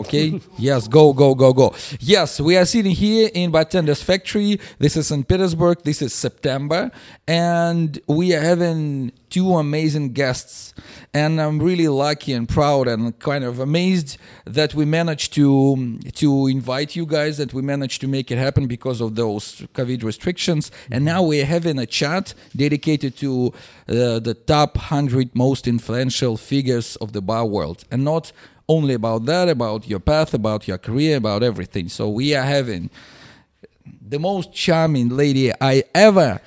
Okay. yes. Go. Go. Go. Go. Yes. We are sitting here in Bartender's factory. This is St. Petersburg. This is September, and we are having two amazing guests. And I'm really lucky and proud and kind of amazed that we managed to to invite you guys. That we managed to make it happen because of those COVID restrictions. And now we're having a chat dedicated to uh, the top hundred most influential figures of the bar world, and not only about that, about your path, about your career, about everything. So we are having the most charming lady I ever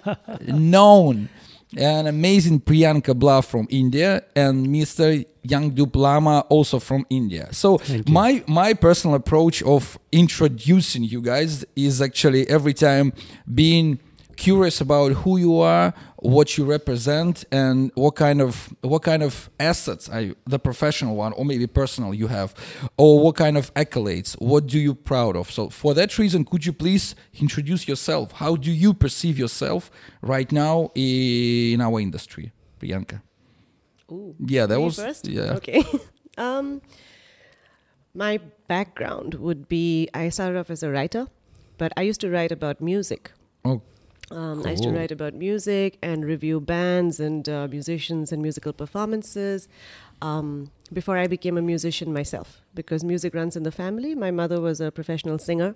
known, an amazing Priyanka Blah from India, and Mr. Yangdup Lama also from India. So my my personal approach of introducing you guys is actually every time being curious about who you are, what you represent, and what kind of what kind of assets are the professional one or maybe personal you have, or what kind of accolades. What do you proud of? So for that reason, could you please introduce yourself? How do you perceive yourself right now in our industry, Priyanka? Ooh. Yeah, that was first. yeah. Okay. um, my background would be I started off as a writer, but I used to write about music. Oh, Um, I used to write about music and review bands and uh, musicians and musical performances um, before I became a musician myself because music runs in the family. My mother was a professional singer.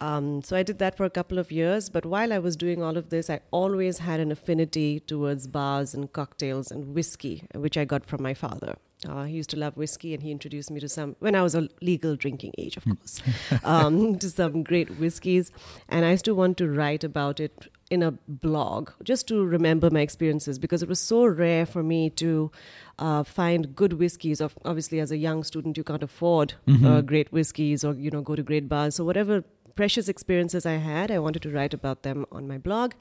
Um, so I did that for a couple of years. But while I was doing all of this, I always had an affinity towards bars and cocktails and whiskey, which I got from my father. Uh, he used to love whiskey, and he introduced me to some when I was a legal drinking age, of course, um, to some great whiskeys. And I used to want to write about it in a blog, just to remember my experiences, because it was so rare for me to uh, find good whiskeys. Of obviously, as a young student, you can't afford uh, great whiskeys or you know go to great bars. So whatever precious experiences I had, I wanted to write about them on my blog.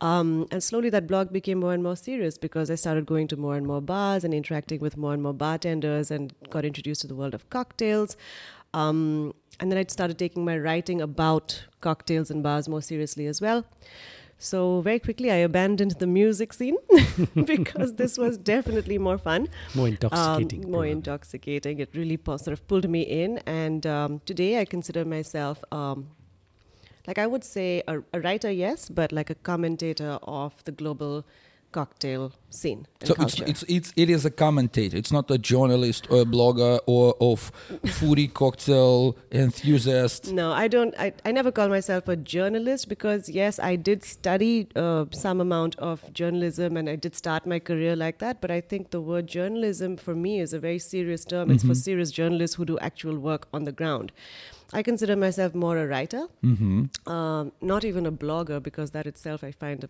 Um, and slowly that blog became more and more serious because I started going to more and more bars and interacting with more and more bartenders and got introduced to the world of cocktails. Um, and then I started taking my writing about cocktails and bars more seriously as well. So very quickly I abandoned the music scene because this was definitely more fun More intoxicating. um, more probably. intoxicating. It really sort of pulled me in, and um, today I consider myself, um, like I would say, a, a writer, yes, but like a commentator of the global cocktail scene and So it's, it's it's it is a commentator. It's not a journalist or a blogger or of foodie cocktail enthusiast. no, I don't. I, I never call myself a journalist because yes, I did study uh, some amount of journalism and I did start my career like that. But I think the word journalism for me is a very serious term. It's for serious journalists who do actual work on the ground. I consider myself more a writer, um, not even a blogger because that itself I find a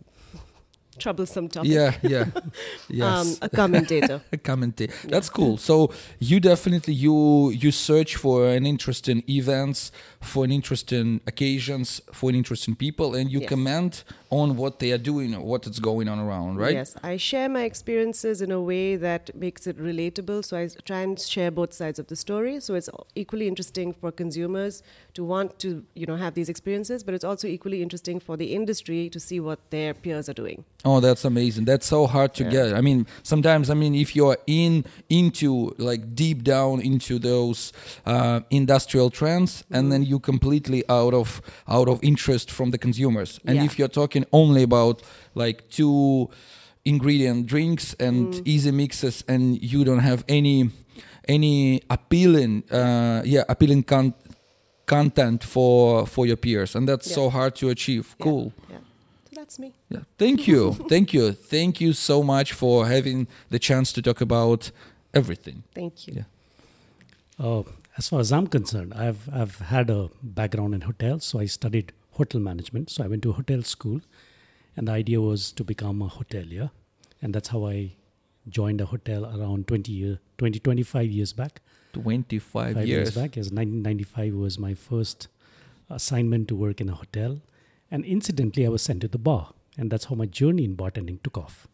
troublesome topic. Yeah, yeah, yes. Um, a commentator. a commentator. That's cool. So you definitely you you search for an interesting events, for an interesting occasions, for an interesting people, and you Yes. comment on what they are doing, or what is going on around, right? Yes, I share my experiences in a way that makes it relatable. So I try and share both sides of the story. So it's equally interesting for consumers to want to, you know, have these experiences, but it's also equally interesting for the industry to see what their peers are doing. Oh, that's amazing. That's so hard to Yeah. get. I mean, sometimes I mean, if you're in into like deep down into those uh, industrial trends, and Mm-hmm. then you completely out of out of interest from the consumers. And Yeah. if you're talking only about like two ingredient drinks and Mm. easy mixes, and you don't have any any appealing, uh, yeah, appealing con- content for for your peers, and that's Yeah. so hard to achieve. Yeah, Cool. Yeah. That's me. Yeah. Thank you. Thank you. Thank you so much for having the chance to talk about everything. Thank you. Yeah. Uh, as far as I'm concerned, I've I've had a background in hotels, so I studied hotel management. So I went to hotel school, and the idea was to become a hotelier, and that's how I joined a hotel around 20 year, 20, 25 years back. 25 Five years. years back, as 1995 was my first assignment to work in a hotel, and incidentally, I was sent to the bar, and that's how my journey in bartending took off.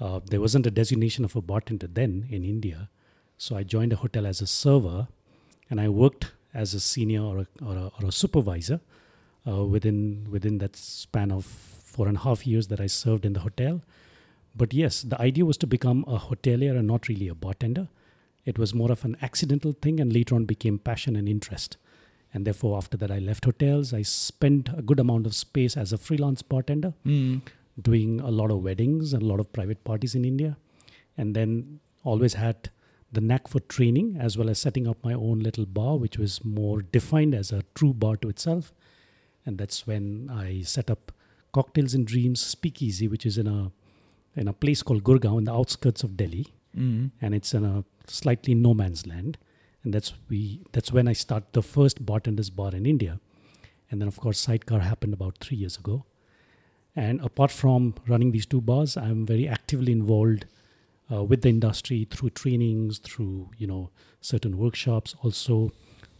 Uh, there wasn't a designation of a bartender then in India, so I joined a hotel as a server, and I worked as a senior or a, or a, or a supervisor uh, within within that span of four and a half years that I served in the hotel. But yes, the idea was to become a hotelier and not really a bartender. It was more of an accidental thing and later on became passion and interest. And therefore, after that, I left hotels. I spent a good amount of space as a freelance bartender, Mm. doing a lot of weddings and a lot of private parties in India. And then always had the knack for training as well as setting up my own little bar, which was more defined as a true bar to itself. And that's when I set up Cocktails and Dreams Speakeasy, which is in a in a place called Gurgaon in the outskirts of Delhi Mm. and it's in a slightly no man's land and that's we that's when i start the first bartenders bar in india. And then of course sidecar happened about three years ago. And apart from running these two bars i'm very actively involved uh, with the industry through trainings through you know certain workshops also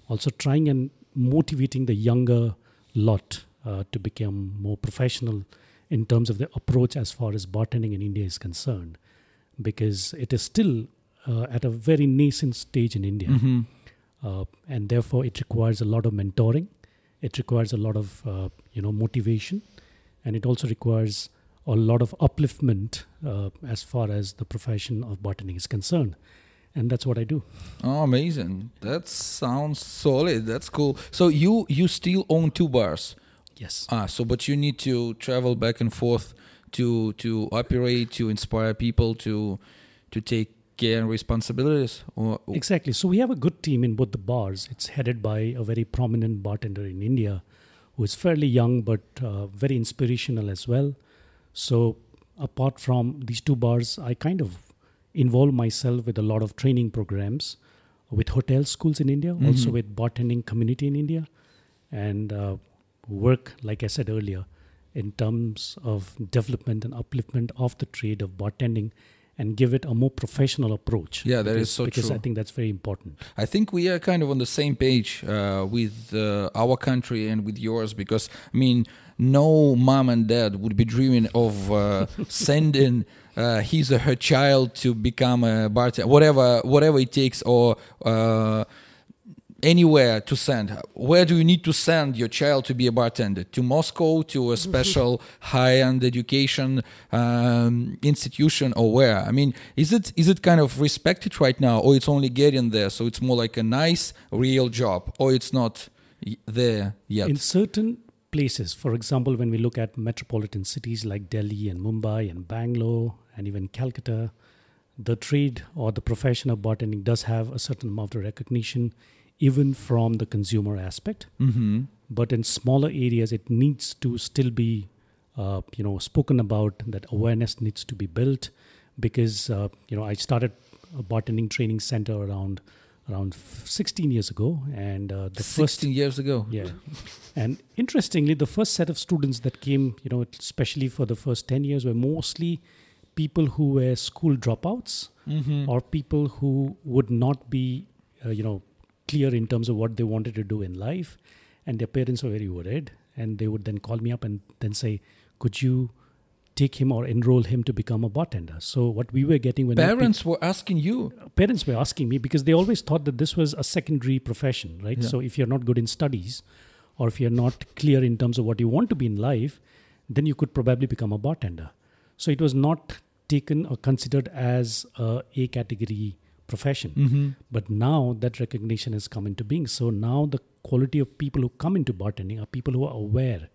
also trying and motivating the younger lot uh, to become more professional in terms of the approach as far as bartending in india is concerned. Because it is still uh, at a very nascent stage in India, Mhm. uh, and therefore it requires a lot of mentoring. It requires a lot of uh, you know motivation, and it also requires a lot of upliftment uh, as far as the profession of bartending is concerned, and that's what I do. Oh, amazing! That sounds solid. That's cool. So you you still own two bars. Yes. Ah, so but you need to travel back and forth to to operate to inspire people to to take care and responsibilities. Or, Exactly. So we have a good team in both the bars. It's headed by a very prominent bartender in India who is fairly young but uh, very inspirational as well. So apart from these two bars, I kind of involve myself with a lot of training programs with hotel schools in India, also Mhm. with bartending community in India, and uh, work, like I said earlier, in terms of development and upliftment of the trade of bartending and give it a more professional approach. Yeah, that is because, so because true. I think that's very important. I think we are kind of on the same page uh, with uh, our country and with yours because I mean, no mom and dad would be dreaming of uh, sending uh, his or her child to become a bartender, whatever, whatever it takes, or uh, anywhere to send. Where do you need to send your child to be a bartender? To Moscow, to a special high-end education um, institution, or where? I mean, is it is it kind of respected right now, or it's only getting there? So it's more like a nice, real job, or it's not y- there yet. In certain places, for example, when we look at metropolitan cities like Delhi and Mumbai and Bangalore and even Calcutta, the trade or the profession of bartending does have a certain amount of recognition, even from the consumer aspect. mm-hmm. But in smaller areas, it needs to still be, uh, you know, spoken about. That awareness needs to be built, because uh, you know I started a bartending training center around around 16 years ago, and uh, the first 16 years ago. yeah. And interestingly, the first set of students that came, you know, especially for the first 10 years, were mostly people who were school dropouts Mm-hmm. or people who would not be, uh, you know, clear in terms of what they wanted to do in life. And their parents were very worried. And they would then call me up and then say, could you take him or enroll him to become a bartender? So what we were getting when Parents were asking you. parents were asking me because they always thought that this was a secondary profession, right? Yeah. So if you're not good in studies or if you're not clear in terms of what you want to be in life, then you could probably become a bartender. So it was not taken or considered as a A category profession. Mm-hmm. But now that recognition has come into being. So now the quality of people who come into bartending are people who are aware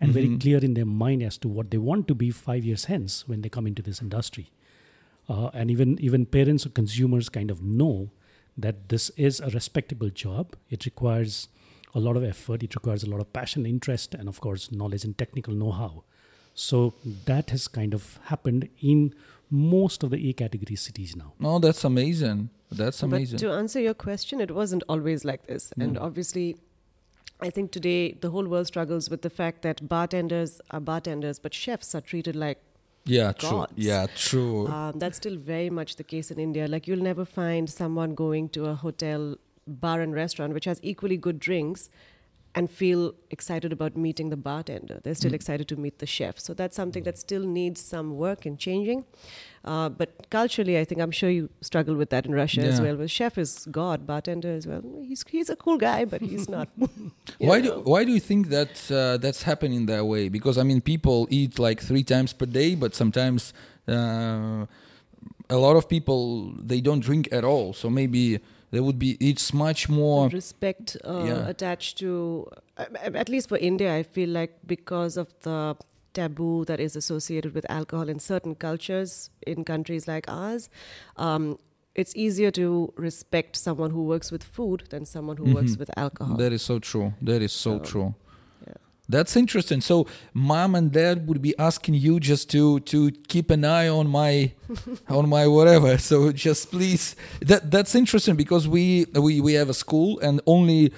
and very Mhm. clear in their mind as to what they want to be five years hence when they come into this industry. Uh, and even even parents or consumers kind of know that this is a respectable job. It requires a lot of effort. It requires a lot of passion, interest, and of course knowledge and technical know-how. So that has kind of happened in most of the A category cities now. No, that's amazing. That's amazing. But to answer your question, it wasn't always like this. And obviously, I think today the whole world struggles with the fact that bartenders are bartenders, but chefs are treated like yeah, true. Yeah, true. um, that's still very much the case in India. Like you'll never find someone going to a hotel, bar, and restaurant which has equally good drinks and feel excited about meeting the bartender. They're still Mm. excited to meet the chef. So that's something that still needs some work and changing. Uh, but culturally, I think I'm sure you struggle with that in Russia as Yeah. well. Where chef is God, bartender as well. He's he's a cool guy, but he's not. why do why do you think that uh, that's happening that way? Because I mean, people eat like three times per day, but sometimes uh, a lot of people they don't drink at all. So maybe there would be it's much more. respect uh, Yeah. attached to uh, at least for india i feel like because of the taboo that is associated with alcohol in certain cultures in countries like ours um, it's easier to respect someone who works with food than someone who works Mhm. with alcohol That is so true. That is so So, true. That's interesting. So mom and dad would be asking you just to to keep an eye on my on my whatever. So just please that that's interesting because we we we have a school and only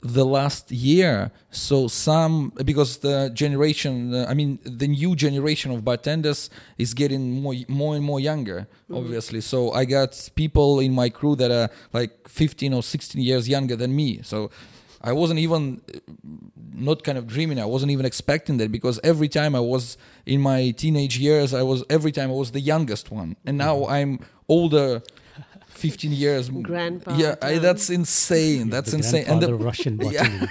the last year so some because the generation i mean the new generation of bartenders is getting more more and more younger mm-hmm. obviously so i got people in my crew that are like 15 or 16 years younger than me so i wasn't even uh, not kind of dreaming. I wasn't even expecting that because every time i was in my teenage years i was every time i was the youngest one. And now i'm older 15 years. Grandpa yeah I, that's insane. That's the insane. And the, Russian Yeah.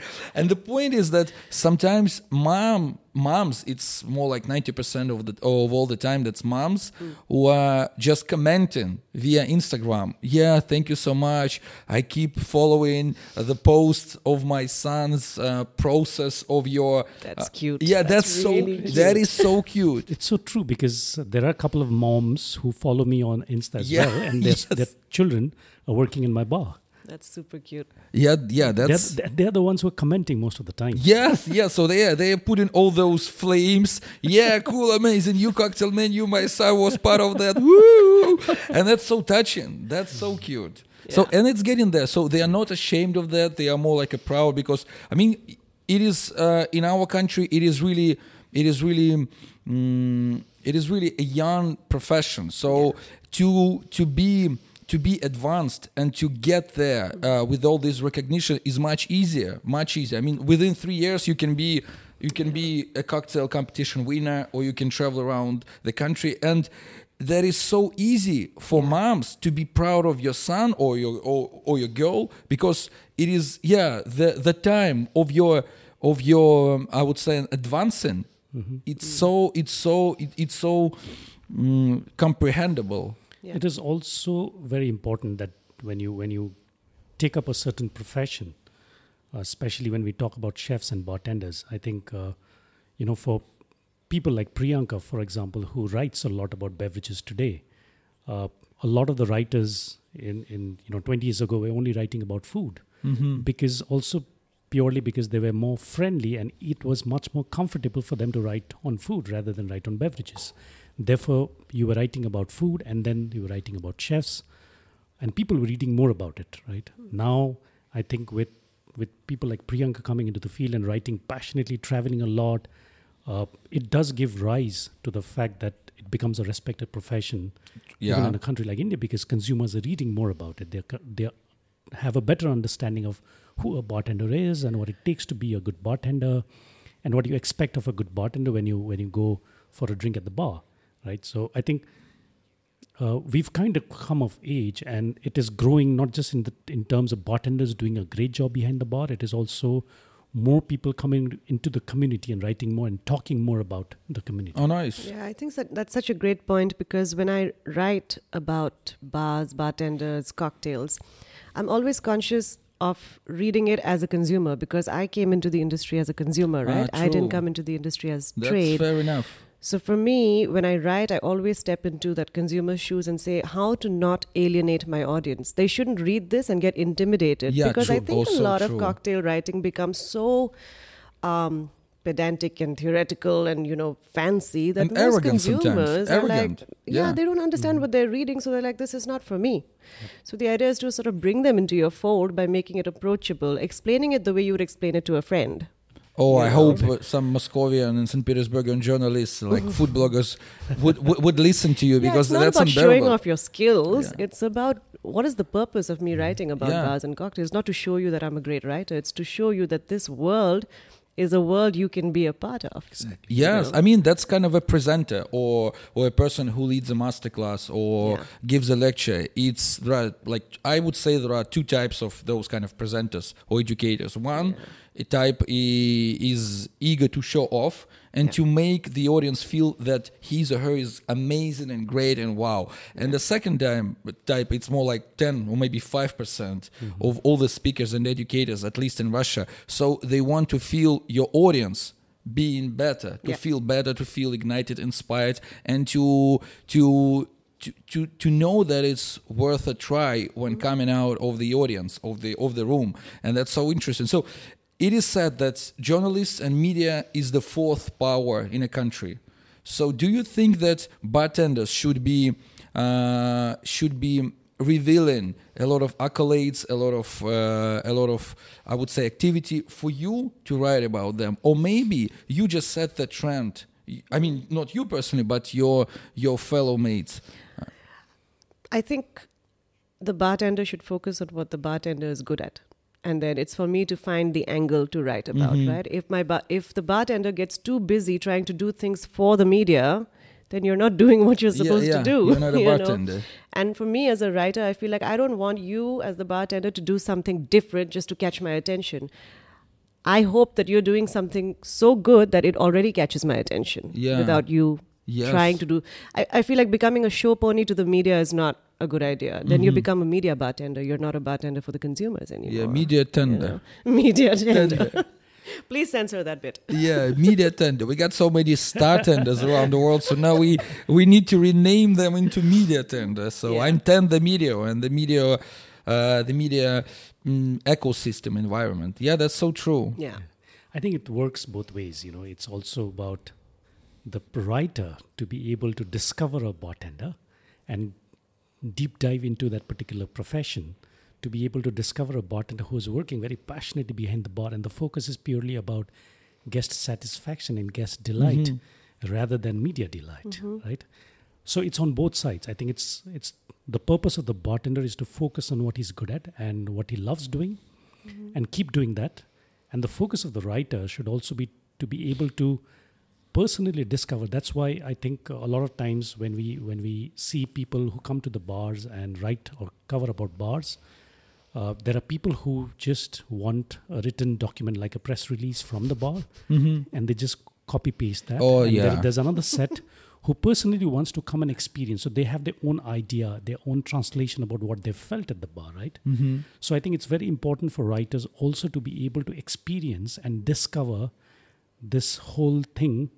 Bottling. and the point is that sometimes mom moms it's more like 90% of the of all the time that's moms who are just commenting via instagram yeah thank you so much i keep following uh, the posts of my son's uh, process of your That's uh, cute. yeah that's, That's so cute. that is so cute It's so true because there are a couple of moms who follow me on Insta as Yeah, well, and their, yes. their children are working in my bar. That's super cute yeah yeah They're, that's they're, they're the ones who are commenting most of the time. Yes, yes. So they they put in all those flames. Yeah, cool, amazing. New cocktail menu. My son was part of that. Woo! And that's so touching. That's so cute. So and it's getting there. So they are not ashamed of that. They are more like a proud because I mean, it is uh, in our country. It is really, it is really, mm, it is really a young profession. So to to be to be advanced and to get there uh, with all this recognition is much easier much easier. I mean within three years you can be you can be a cocktail competition winner or you can travel around the country. And that is so easy for moms to be proud of your son or your or, or your girl because it is yeah the the time of your of your um, i would say advancing. It's so it's so it, it's so mm, comprehensible Yeah. It is also very important that when you when you take up a certain profession, uh, especially when we talk about chefs and bartenders, I think uh, you know for people like Priyanka, for example, who writes a lot about beverages today, uh, a lot of the writers in in you know 20 years ago were only writing about food mm-hmm. because also purely because they were more friendly and it was much more comfortable for them to write on food rather than write on beverages. Therefore, you were writing about food and then you were writing about chefs, and people were reading more about it, right? Now, I think with with people like Priyanka coming into the field and writing passionately, traveling a lot, uh, it does give rise to the fact that it becomes a respected profession even in a country like India because consumers are reading more about it. They they have a better understanding of who a bartender is and what it takes to be a good bartender, and what you expect of a good bartender when you when you go for a drink at the bar, right? So I think uh, we've kind of come of age, and it is growing not just in the in terms of bartenders doing a great job behind the bar. It is also more people coming into the community and writing more and talking more about the community. oh nice Yeah, I think that that's such a great point because when I write about bars, bartenders, cocktails, I'm always conscious of reading it as a consumer because I came into the industry as a consumer, Ah, right? I didn't come into the industry as that's trade. fair enough So for me, when I write, I always step into that consumer's shoes and say how to not alienate my audience. They shouldn't read this and get intimidated Yeah, because I think a lot true. of cocktail writing becomes so um, pedantic and theoretical and you know fancy that And most sometimes. consumers are Arrogant. like, Yeah. Yeah, they don't understand what they're reading, so they're like, this is not for me. So the idea is to sort of bring them into your fold by making it approachable, explaining it the way you would explain it to a friend. Oh, I hope uh, some Moscovian and St. Petersburgian journalists, like food bloggers, would, would would listen to you Yeah, because it's not that's about showing off your skills. Yeah. It's about what is the purpose of me writing about Yeah. bars and cocktails? Not to show you that I'm a great writer. It's to show you that this world is a world you can be a part of. Exactly. Yes, know? I mean that's kind of a presenter or or a person who leads a masterclass or Yeah. gives a lecture. It's there are, like I would say there are two types of those kind of presenters or educators. One a type is eager to show off, and Yeah. to make the audience feel that his or her is amazing and great and wow. And the second time, type, it's more like 10 or maybe 5% mm-hmm. of all the speakers and educators, at least in Russia. So they want to feel your audience being better, to Yeah. feel better, to feel ignited, inspired, and to to to, to, to know that it's worth a try when mm-hmm. coming out of the audience of the of the room and that's so interesting so it is said that journalists and media is the fourth power in a country. So do you think that bartenders should be uh, should be revealing a lot of accolades a lot of uh, a lot of i would say activity for you to write about them? Or maybe you just set the trend. I mean not you personally but your your fellow mates. I think the bartender should focus on what the bartender is good at. And then it's for me to find the angle to write about, Mm-hmm. right? If my bar- if the bartender gets too busy trying to do things for the media, then you're not doing what you're supposed yeah, to do. you're not a you know? bartender. And for me as a writer, I feel like I don't want you as the bartender to do something different just to catch my attention. I hope that you're doing something so good that it already catches my attention Yeah. without you Yes. trying to do. I, I feel like becoming a show pony to the media is not a good idea. Then you become a media bartender. You're not a bartender for the consumers anymore. Mm-hmm. yeah media you tender know? Media tender. Tender. Please censor that bit. yeah media tender we got so many star tenders around the world so now we we need to rename them into media tender so Yeah. i'm tender media and the media uh, the media mm, ecosystem environment yeah that's so true Yeah. I think it works both ways. You know, it's also about the writer to be able to discover a bartender and deep dive into that particular profession to be able to discover a bartender who is working very passionately behind the bar. And the focus is purely about guest satisfaction and guest delight mm-hmm. rather than media delight mm-hmm. right? So it's on both sides. I think it's it's the purpose of the bartender is to focus on what he's good at and what he loves doing mm-hmm. and keep doing that. And the focus of the writer should also be to be able to personally discover that's why i think a lot of times when we when we see people who come to the bars and write or cover about bars uh, there are people who just want a written document like a press release from the bar and they just copy paste that Oh, and there- yeah. there's another set who personally wants to come and experience so they have their own idea their own translation about what they felt at the bar right mm-hmm. so I think it's very important for writers also to be able to experience and discover this whole thing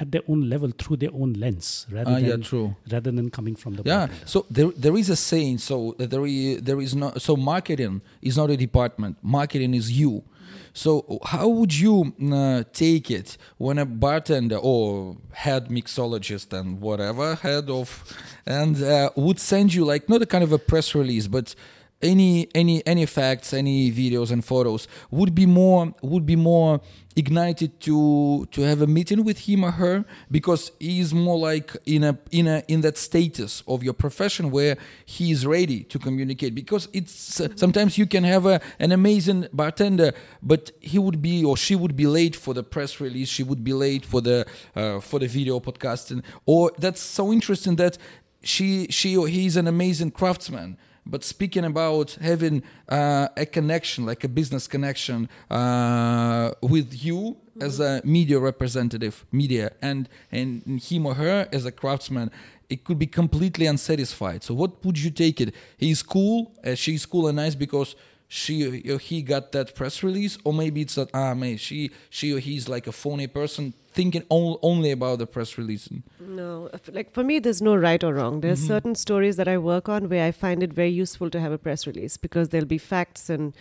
at their own level through their own lens rather yeah, than true. rather than coming from the Yeah. So there, there is a saying. So there is, there is not. So marketing is not a department. Marketing is you. So how would you uh, take it when a bartender or head mixologist and whatever head of, and uh, would send you like not a kind of a press release, but any any any facts, any videos and photos would be more would be more ignited to to have a meeting with him or her because he is more like in a in a in that status of your profession where he is ready to communicate because it's uh, sometimes you can have a, an amazing bartender but he would be or she would be late for the press release she would be late for the uh, for the video podcast and or that's so interesting that she she or he is an amazing craftsman but speaking about having uh, a connection, like a business connection uh, with you as a media representative, media, and and him or her as a craftsman, it could be completely unsatisfied. So, what would you take it? He's cool, uh, she's cool and nice because she or he got that press release, or maybe it's that ah, man, she she or he's like a phony person thinking on, only about the press release. No, like for me, there's no right or wrong. Mm-hmm. There's certain stories that I work on where I find it very useful to have a press release because there'll be facts and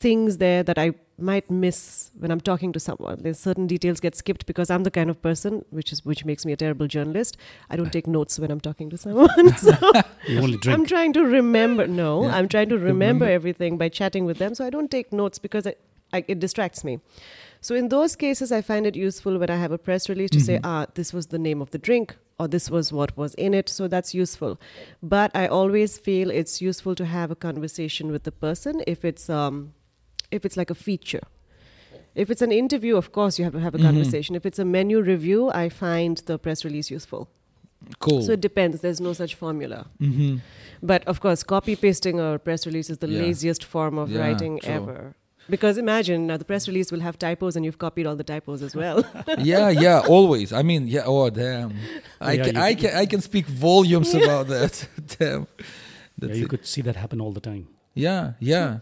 things there that I might miss when I'm talking to someone. There's certain details get skipped because I'm the kind of person which is which makes me a terrible journalist. I don't take notes when I'm talking to someone. so You only I'm trying to remember. No, Yeah. I'm trying to remember Remember. everything by chatting with them. So I don't take notes because I, I, it distracts me. So in those cases, I find it useful when I have a press release to say, ah, this was the name of the drink or this was what was in it. So that's useful. But I always feel it's useful to have a conversation with the person if it's um, if it's like a feature. If it's an interview, of course, you have to have a Mhm. conversation. If it's a menu review, I find the press release useful. Cool. So it depends. There's no such formula. mm-hmm. But of course, copy pasting a press release is the Yeah. laziest form of Yeah, writing true. ever. Because imagine now the press release will have typos and you've copied all the typos as well. yeah, yeah, always. I mean, yeah. Oh, damn. I Yeah, can, I can- can, I can speak volumes about that. damn. Yeah, you it. could see that happen all the time. Yeah, yeah.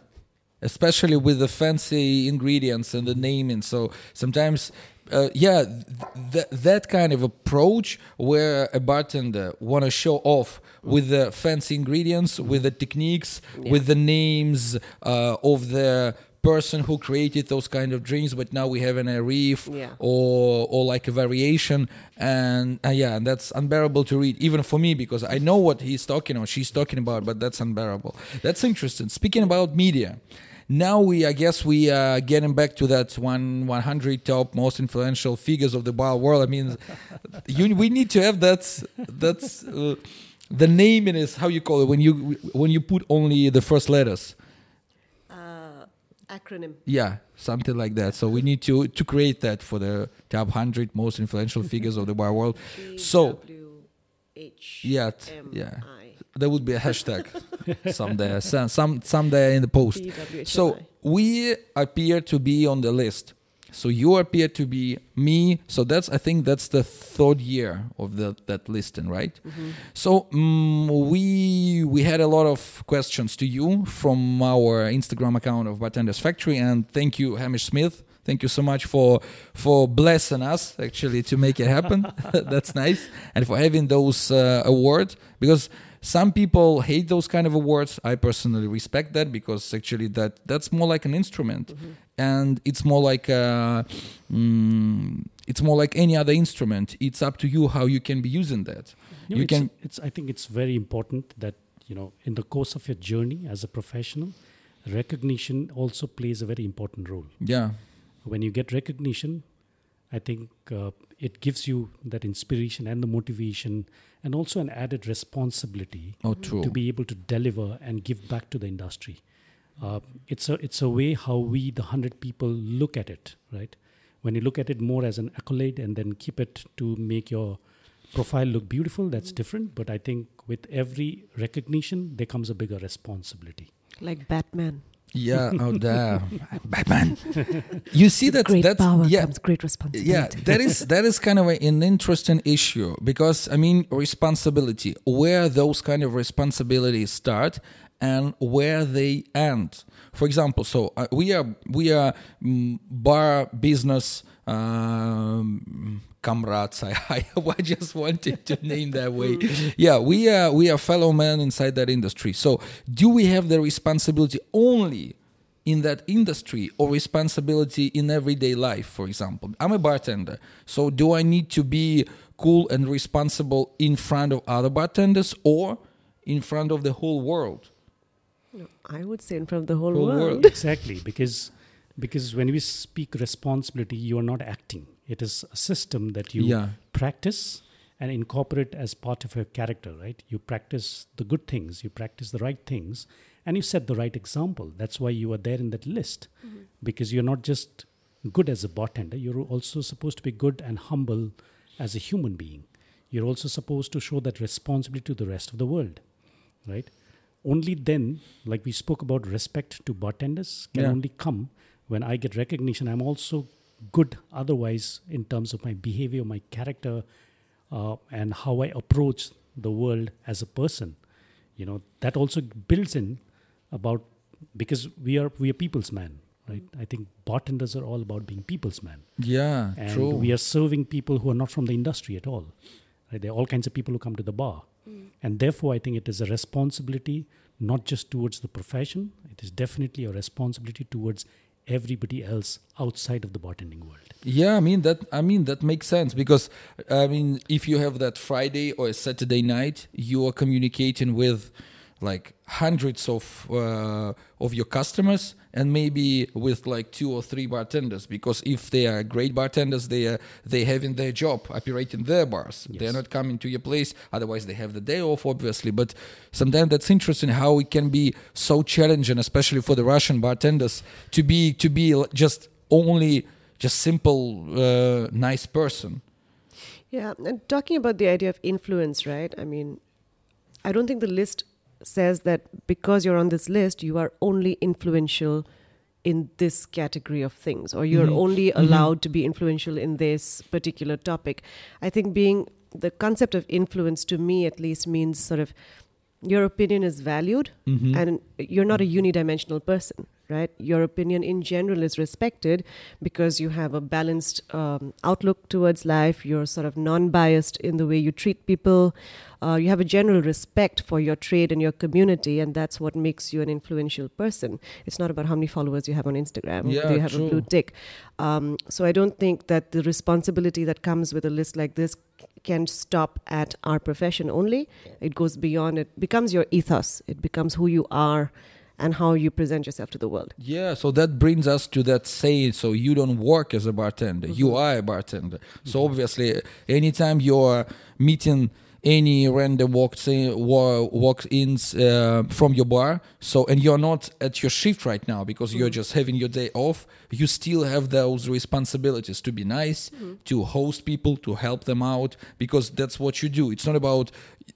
Especially with the fancy ingredients and the naming. So sometimes, uh, yeah, th- th- that kind of approach where a bartender want to show off with the fancy ingredients, with the techniques, with the names uh, of the person who created those kind of drinks, but now we have an a reef Yeah. or or like a variation, and uh, yeah, and that's unbearable to read even for me because I know what he's talking or she's talking about, but that's unbearable. That's interesting. Speaking about media. Now we, I guess, we are getting back to that one 100 top most influential figures of the bar world. I mean, you, we need to have that. That's uh, the naming is how you call it when you when you put only the first letters. Acronym. Yeah, something like that. So we need to to create that for the top 100 most influential figures of the bar world. So- Yeah, yeah. There would be a hashtag someday, some some someday in the post. P W H So we appear to be on the list. So you appear to be me. So that's I think that's the third year of the, that listing, right? Mm-hmm. So mm we we had a lot of questions to you from our Instagram account of Bartenders Factory, and thank you, Hamish Smith. Thank you so much for for blessing us actually to make it happen. That's nice, and for having those uh, awards because some people hate those kind of awards. I personally respect that because actually that that's more like an instrument, and it's more like uh mm, it's more like any other instrument. It's up to you how you can be using that. You, know, You it's, can- It's. I think it's very important that you know, in the course of your journey as a professional, recognition also plays a very important role. Yeah, When you get recognition, I think uh, it gives you that inspiration and the motivation, and also an added responsibility oh true. to be able to deliver and give back to the industry. Uh, it's a it's a way how we the hundred people look at it, right? When you look at it more as an accolade and then keep it to make your profile look beautiful, that's different. But I think with every recognition, there comes a bigger responsibility. Like Batman. Yeah, oh damn, Batman. You see that great that's power yeah, comes great responsibility. yeah. That is that is kind of a, an interesting issue because I mean responsibility, where those kind of responsibilities start and where they end. For example, so uh, we are we are mm, bar business um, comrades. I, I, I just wanted to name that way. Yeah, we are we are fellow men inside that industry. So, do we have the responsibility only in that industry or responsibility in everyday life? For example, I'm a bartender. So, do I need to be cool and responsible in front of other bartenders or in front of the whole world? No, I would say in front of the whole, Whole world. world. exactly because because when we speak responsibility, you are not acting. It is a system that you yeah, practice and incorporate as part of your character, right? You practice the good things, you practice the right things, and you set the right example. That's why you are there in that list mm-hmm. because you're not just good as a bartender, you're also supposed to be good and humble as a human being. You're also supposed to show that responsibility to the rest of the world, right? Only then, like we spoke about respect to bartenders, can Yeah. only come when I get recognition. I'm also good otherwise in terms of my behavior, my character, uh, and how I approach the world as a person. You know that also builds in about because we are we are people's man, right? I think bartenders are all about being people's man, yeah, and true. we are serving people who are not from the industry at all. Right? There are all kinds of people who come to the bar, and therefore I think it is a responsibility not just towards the profession. It is definitely a responsibility towards everybody else outside of the bartending world. Yeah, I mean that. I mean that makes sense because I mean if you have that Friday or a Saturday night, you are communicating with like hundreds of uh, of your customers and maybe with like two or three bartenders. Because if they are great bartenders they are they having their job operating their bars. They're not coming to your place. Otherwise they have the day off obviously. But sometimes that's interesting how it can be so challenging especially for the russian bartenders to be to be just only just simple uh, nice person. Yeah, and talking about the idea of influence, right? I mean, I don't think the list says that because you're on this list, you are only influential in this category of things, or you're Mhm. only Mhm. allowed to be influential in this particular topic. I think being the concept of influence to me at least means sort of your opinion is valued Mhm. and you're not a unidimensional person right? Your opinion in general is respected because you have a balanced um, outlook towards life. You're sort of non-biased in the way you treat people. Uh, you have a general respect for your trade and your community and that's what makes you an influential person. It's not about how many followers you have on instagram. Yeah, whether you have a blue tick? Um, so i don't think that the responsibility that comes with a list like this can stop at our profession only. It goes beyond it becomes your ethos. It becomes who you are and how you present yourself to the world Yeah, so that brings us to that saying. So you don't work as a bartender; you mm-hmm. are a bartender. So mm-hmm. obviously, anytime you're meeting any random walks in, wa- walks ins uh, from your bar, so and you're not at your shift right now because you're mm-hmm. just having your day off, you still have those responsibilities to be nice, to host people, to help them out because that's what you do. It's not about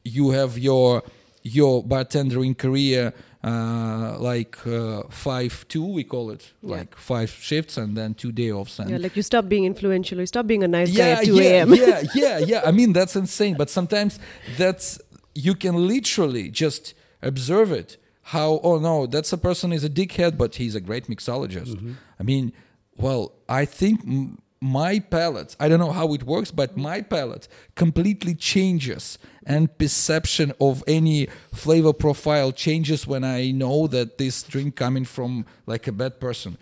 you have your your bartendering career uh, like uh, five two we call it Yeah. like five shifts and then two day offs and yeah like you stop being influential you stop being a nice guy yeah, at 2 yeah, a.m yeah, yeah, yeah. I mean, that's insane. But sometimes that's you can literally just observe it. How? Oh no, that's a person is a dickhead, but he's a great mixologist. I mean, well, I think m- my palate. I don't know how it works, but my palate completely changes, and perception of any flavor profile changes when I know that this drink coming from like a bad person.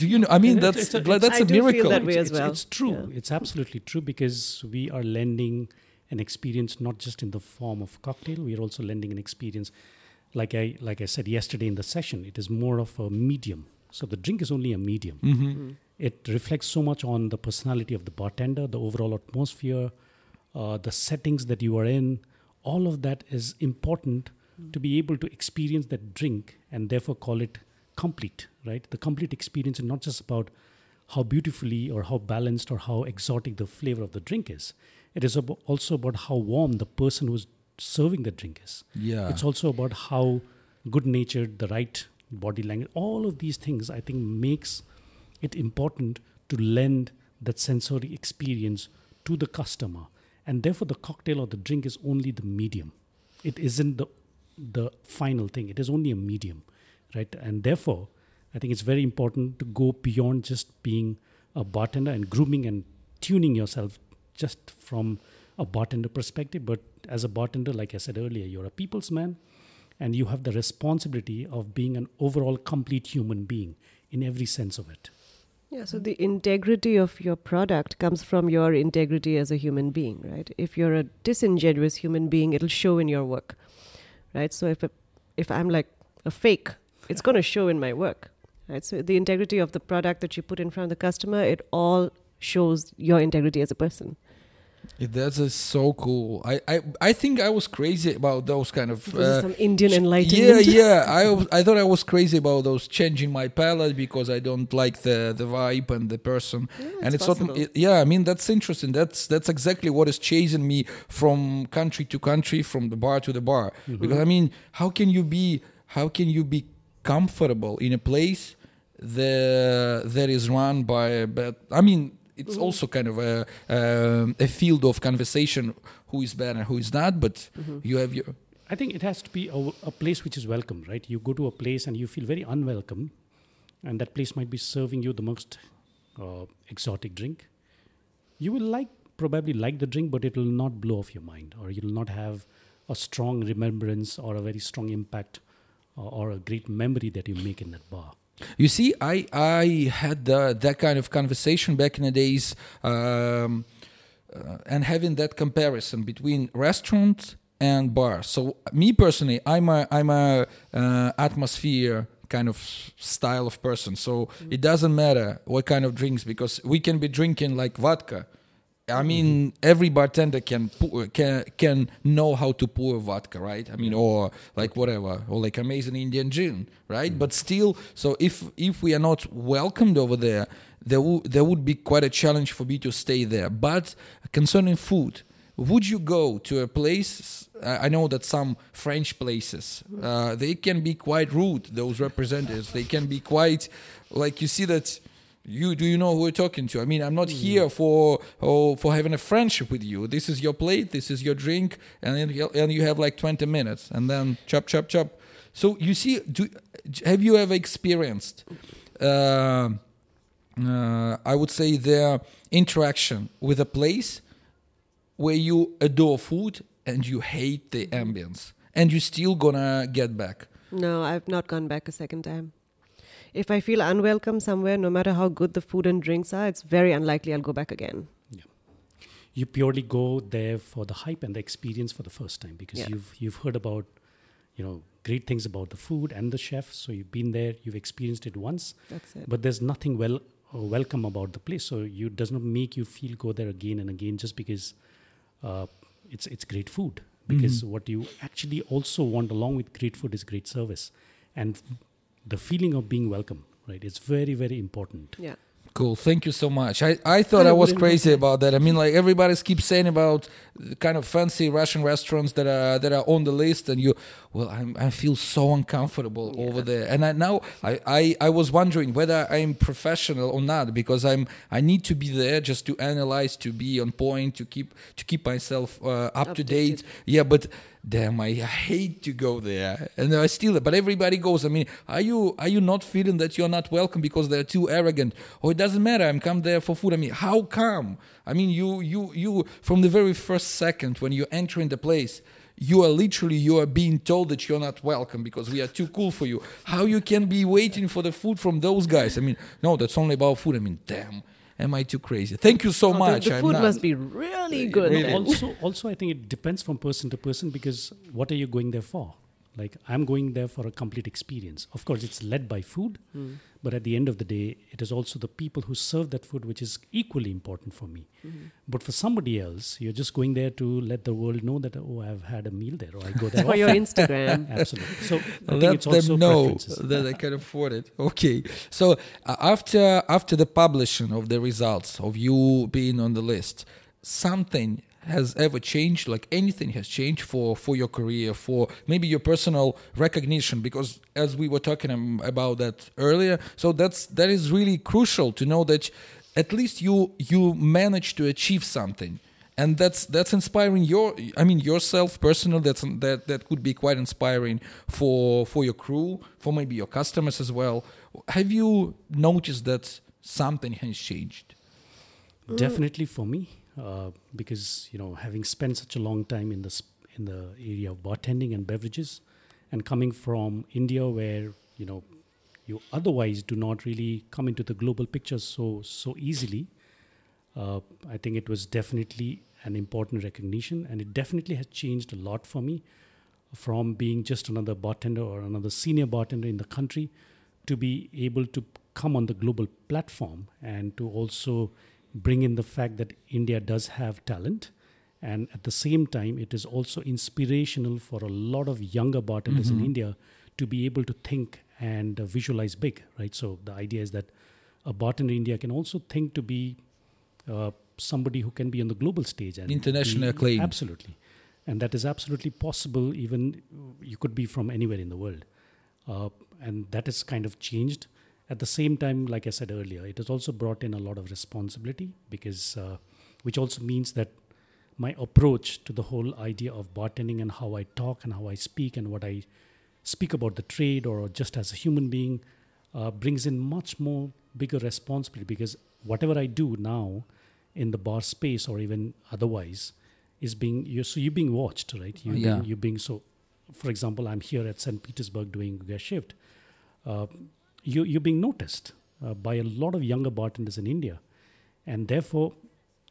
Do you know? I mean, And it's- that's it's a- that's I a do feel miracle. that way it's, as well. It's, it's true. Yeah. It's absolutely true because we are lending an experience not just in the form of cocktail. We are also lending an experience, like I like I said yesterday in the session. It is more of a medium. So the drink is only a medium. hmm It reflects so much on the personality of the bartender, the overall atmosphere, uh, the settings that you are in. All of that is important to be able to experience that drink and therefore call it complete, right? The complete experience is not just about how beautifully or how balanced or how exotic the flavor of the drink is. It is abo- also about how warm the person who's serving the drink is. Yeah. It's also about how good natured, the right body language, all of these things I think makes it important to lend that sensory experience to the customer. And therefore the cocktail or the drink is only the medium. It isn't the the final thing. It is only a medium. Right. And therefore I think it's very important to go beyond just being a bartender and grooming and tuning yourself just from a bartender perspective. But as a bartender, like I said earlier, you're a people's man and you have the responsibility of being an overall complete human being in every sense of it. Yeah, so the integrity of your product comes from your integrity as a human being, right? If you're a disingenuous human being, it'll show in your work, right? So if if I'm like a fake, it's going to show in my work, right? So the integrity of the product that you put in front of the customer, it all shows your integrity as a person. Yeah, That is so cool. I, I I think I was crazy about those kind of. Uh, some Indian enlightenment. Yeah, yeah. I I thought I was crazy about those changing my palette because I don't like the the vibe and the person. and it's not. possible. it- yeah, I mean that's interesting. That's that's exactly what is chasing me from country to country, from the bar to the bar. Because I mean, how can you be how can you be comfortable in a place that that is run by a bad? I mean, it's also kind of a um, a field of conversation who is bad and who is not. But you have your I think it has to be a, a place which is welcome, right? You go to a place and you feel very unwelcome, and that place might be serving you the most uh, exotic drink. You will like probably like the drink, but it will not blow off your mind, or you will not have a strong remembrance or a very strong impact or, or a great memory that you make in that bar. You see, I I had the, that kind of conversation back in the days, um, uh, and having that comparison between restaurant and bar. So me personally, I'm a I'm a uh, atmosphere kind of style of person. So it doesn't matter what kind of drinks because we can be drinking like vodka. I mm-hmm. mean, every bartender can pour, uh, can can know how to pour vodka, right? I mean, or like whatever, or like amazing Indian gin, right? Mm. But still, so if if we are not welcomed over there, there wo- there would be quite a challenge for me to stay there. But concerning food, would you go to a place? I I know that some French places uh, they can be quite rude. Those representatives they can be quite like you see that. You do you know who we're talking to? I mean, I'm not here for oh, for having a friendship with you. This is your plate, this is your drink, and and you have like 20 minutes, and then chop chop chop. So you see, do have you ever experienced? Uh, uh, I would say their interaction with a place where you adore food and you hate the ambience, and you're still gonna get back. No, I've not gone back a second time. If I feel unwelcome somewhere, no matter how good the food and drinks are, it's very unlikely I'll go back again. you purely go there for the hype and the experience for the first time because Yeah. you've you've heard about you know great things about the food and the chef so you've been there you've experienced it once That's it. but there's nothing well or welcome about the place so you does not make you feel go there again and again just because uh, it's it's great food because what you actually also want along with great food is great service and the feeling of being welcome right it's very very important yeah. Cool. Thank you so much. I, I thought I was crazy about that. I mean, like everybody keeps saying about the kind of fancy Russian restaurants that are that are on the list, and you, well, I'm, I feel so uncomfortable over there. And I now I, I I was wondering whether I'm professional or not because I'm I need to be there just to analyze, to be on point, to keep to keep myself uh, up to date. Yeah, but damn, I hate to go there, and I still. But everybody goes. I mean, are you are you not feeling that you're not welcome because they're too arrogant? Or it doesn't matter. I'm come there for food. I mean, how come? I mean, you you you from the very first second when you enter in the place. You are literally you are being told that you're not welcome because we are too cool for you. How you can be waiting for the food from those guys? I mean, no, that's only about food. I mean, damn, am I too crazy? Thank you so Oh, much. The, I'm food not- must be really good. Really? also also i think it depends from person to person because what are you going there for like i'm going there for a complete experience of course it's led by food Hmm. but at the end of the day it is also the people who serve that food which is equally important for me Mm-hmm. but for somebody else you're just going there to let the world know that oh i've had a meal there or i go there For your. Instagram. absolutely so i think let it's also them know that I can afford it. Okay, so uh, after after the publishing of the results of you being on the list, something has ever changed like anything has changed for for your career for maybe your personal recognition because as we were talking about that earlier so that's that is really crucial to know that at least you you managed to achieve something. And that's that's inspiring your i mean yourself personal that's that that could be quite inspiring for for your crew for maybe your customers as well. Have you noticed that something has changed? Definitely for me uh, because you know having spent such a long time in the in the area of bartending and beverages and coming from india where you know you otherwise do not really come into the global picture so so easily uh, i think it was definitely an important recognition and it definitely has changed a lot for me from being just another bartender or another senior bartender in the country to be able to come on the global platform and to also bring in the fact that India does have talent. And at the same time, it is also inspirational for a lot of younger bartenders in India to be able to think and uh, visualize big, right? So the idea is that a bartender in India can also think to be uh, somebody who can be on the global stage and international acclaim. Absolutely, and that is absolutely possible. Even you could be from anywhere in the world, uh, and that is kind of changed. At the same time, like I said earlier, it has also brought in a lot of responsibility because, uh, which also means that my approach to the whole idea of bartending and how I talk and how I speak and what I speak about the trade or just as a human being uh, brings in much more bigger responsibility because whatever I do now in the bar space or even otherwise is being you're, so you're being watched right you're, Yeah. being, you're being so for example i'm here at st petersburg doing guest shift uh, you, you're being noticed uh, by a lot of younger bartenders in india and therefore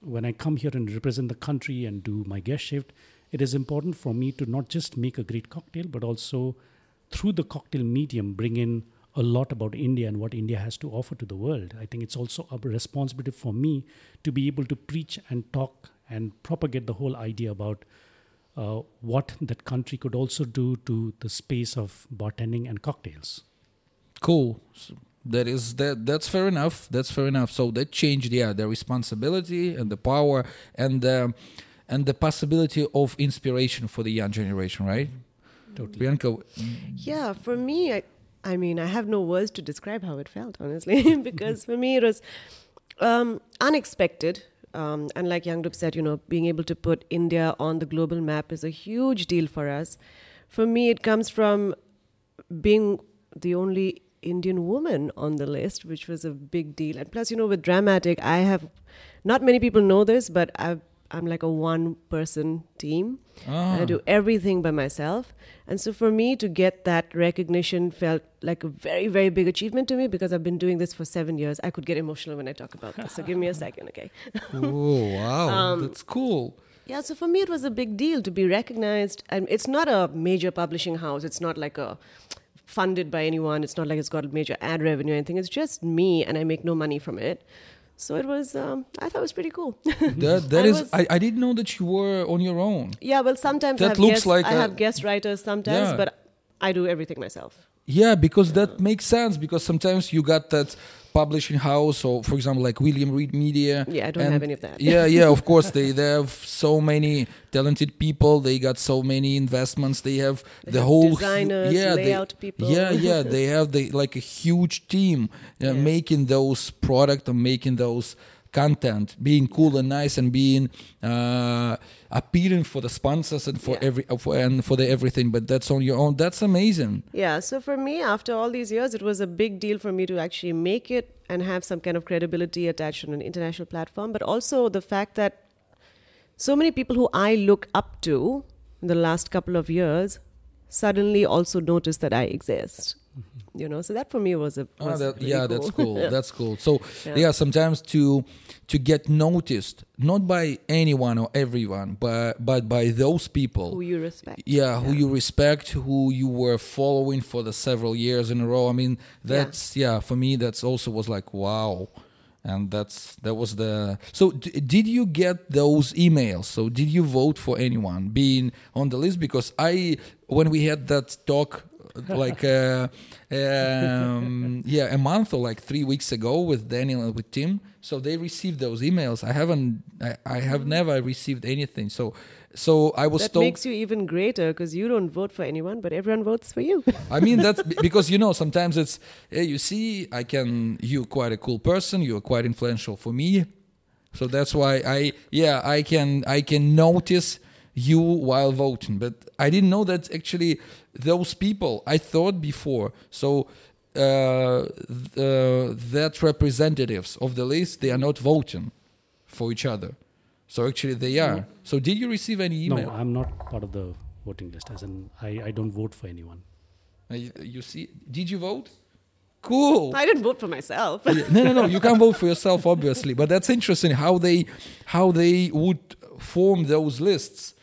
when i come here and represent the country and do my guest shift it is important for me to not just make a great cocktail but also through the cocktail medium bring in a lot about India and what India has to offer to the world. I think it's also a responsibility for me to be able to preach and talk and propagate the whole idea about uh, what that country could also do to the space of bartending and cocktails. Cool. So that is that. That's fair enough. That's fair enough. So that changed, yeah, the responsibility and the power and um, and the possibility of inspiration for the young generation, right? Totally. Priyanka, Yeah, for me, I, I mean, I have no words to describe how it felt, honestly, because for me it was um, unexpected. Um, and like Yangdup said, you know, being able to put India on the global map is a huge deal for us. For me, it comes from being the only Indian woman on the list, which was a big deal. And plus, you know, with Dramatic, I have not many people know this, but I've, I'm like a one person team. ah, I do everything by myself. And so for me to get that recognition felt like a very, very big achievement to me because I've been doing this for seven years. I could get emotional when I talk about this. So give me a second, okay? oh wow, Um, that's cool. Yeah, so for me it was a big deal to be recognized. And it's not a major publishing house. It's not like a funded by anyone. It's not like it's got a major ad revenue or anything. It's just me and I make no money from it. So it was, um, I thought it was pretty cool. That that I is, was- I, I didn't know that you were on your own. yeah, well, sometimes I That have, looks guest, like I a- have guest writers sometimes, Yeah. but I do everything myself. Yeah, because that makes sense. Because sometimes you got that publishing house, or for example, like William Reed Media. Yeah, I don't and- have any of that. yeah, yeah, of course they they have so many talented people. They got so many investments. They have They the have whole designers, yeah, layout they, people. Yeah, yeah, they have the like a huge team uh, Yeah. making those product and making those content, being cool and nice, and being uh, appealing for the sponsors and for Yeah. every uh, for, and for the everything. But that's on your own. That's amazing. Yeah, so for me, after all these years, it was a big deal for me to actually make it and have some kind of credibility attached on an international platform, but also the fact that so many people who I look up to in the last couple of years suddenly also notice that I exist. You know, so that for me was a Ah, was that, really yeah, that's cool. Yeah. That's cool. So yeah. Yeah. sometimes to to get noticed, not by anyone or everyone, but but by those people. who you respect. yeah, who you respect, who you were following for the several years in a row. I mean, that's yeah. for me, that's also was like wow, and that's that was the. So d- did you get those emails? So did you vote for anyone being on the list? Because I, when we had that talk, like uh, um, yeah, a month or like three weeks ago with Daniel and with Tim. So they received those emails. I haven't. I, I have never received anything. So. So I was That told makes you even greater because you don't vote for anyone, but everyone votes for you. I mean that's be- because you know sometimes it's hey you see I can You're quite a cool person you're quite influential for me so that's why I yeah I can I can notice you while voting but I didn't know that actually those people I thought before so uh, the, that representatives of the list they are not voting for each other so actually they are so did you receive any email No, I'm not part of the voting list. As in, I, I don't vote for anyone. Uh, you, you see did you vote cool I didn't vote for myself. Yeah, no, no, no. You can't vote for yourself, obviously, but that's interesting how they how they would form those lists.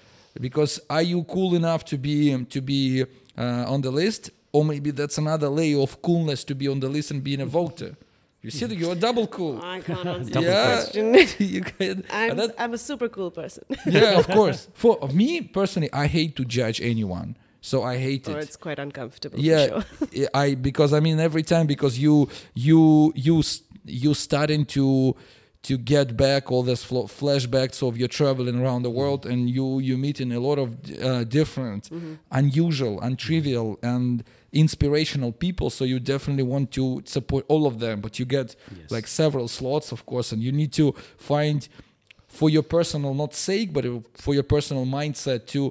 Because are you cool enough to be to be uh, on the list, or maybe that's another layer of coolness to be on the list and being a voter? You see, that you're double cool. I can't answer yeah, question. you can, I'm, that- I'm a super cool person. yeah, of course. For me personally, I hate to judge anyone, so I hate or it. Or it's quite uncomfortable yeah sure. i because i mean every time because you you you you starting to to get back all this fl- flashbacks of your traveling around the world and you you meeting a lot of uh, different unusual untrivial and inspirational people. So you definitely want to support all of them but you get Yes. like several slots of course and you need to find for your personal not sake but for your personal mindset to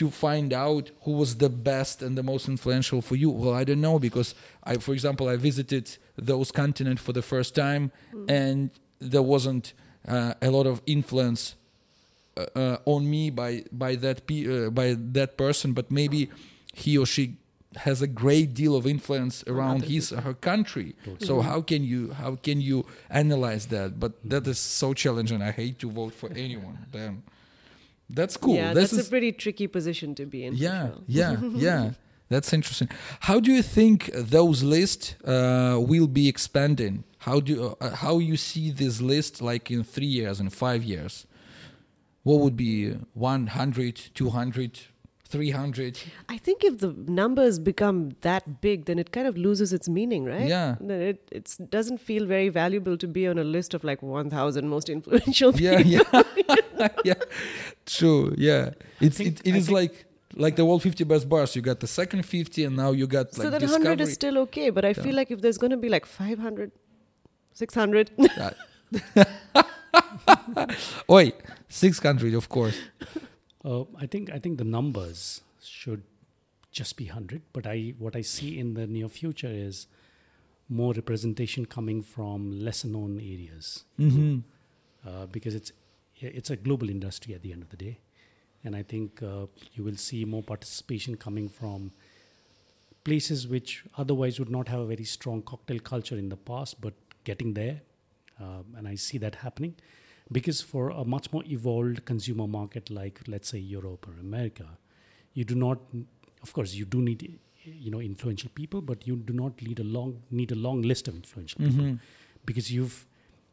to find out who was the best and the most influential for you. Well i don't know because i for example i visited those continent for the first time and there wasn't uh, a lot of influence uh, uh, on me by by that pe- uh, by that person but maybe he or she has a great deal of influence around his or her country Totally. so how can you how can you analyze that but that is so challenging i hate to vote for anyone damn that's cool Yeah, this that's is a pretty tricky position to be in. yeah sure. yeah yeah that's interesting how do you think those lists uh, will be expanding how do uh, how you see this list like in three years and five years what would be 100 200 300. I think if the numbers become that big, then it kind of loses its meaning, right? Yeah. Then it doesn't feel very valuable to be on a list of like 1,000 most influential people. Yeah, yeah, yeah. True. Yeah, it's think- it, it I is think- like like the world 50 best bars. You got the second 50, and now you got like so like that discovery. 100 is still okay, but I feel like if there's going to be like 500, 600, Oi, 600, of course. Uh, I think I think the numbers should just be hundred, but I what I see in the near future is more representation coming from lesser known areas hmm uh, because it's it's a global industry at the end of the day, and I think uh, you will see more participation coming from places which otherwise would not have a very strong cocktail culture in the past, but getting there, um, and I see that happening because for a much more evolved consumer market like let's say Europe or America, you do not, of course, you do need you know influential people, but you do not need a long need a long list of influential people hmm because you've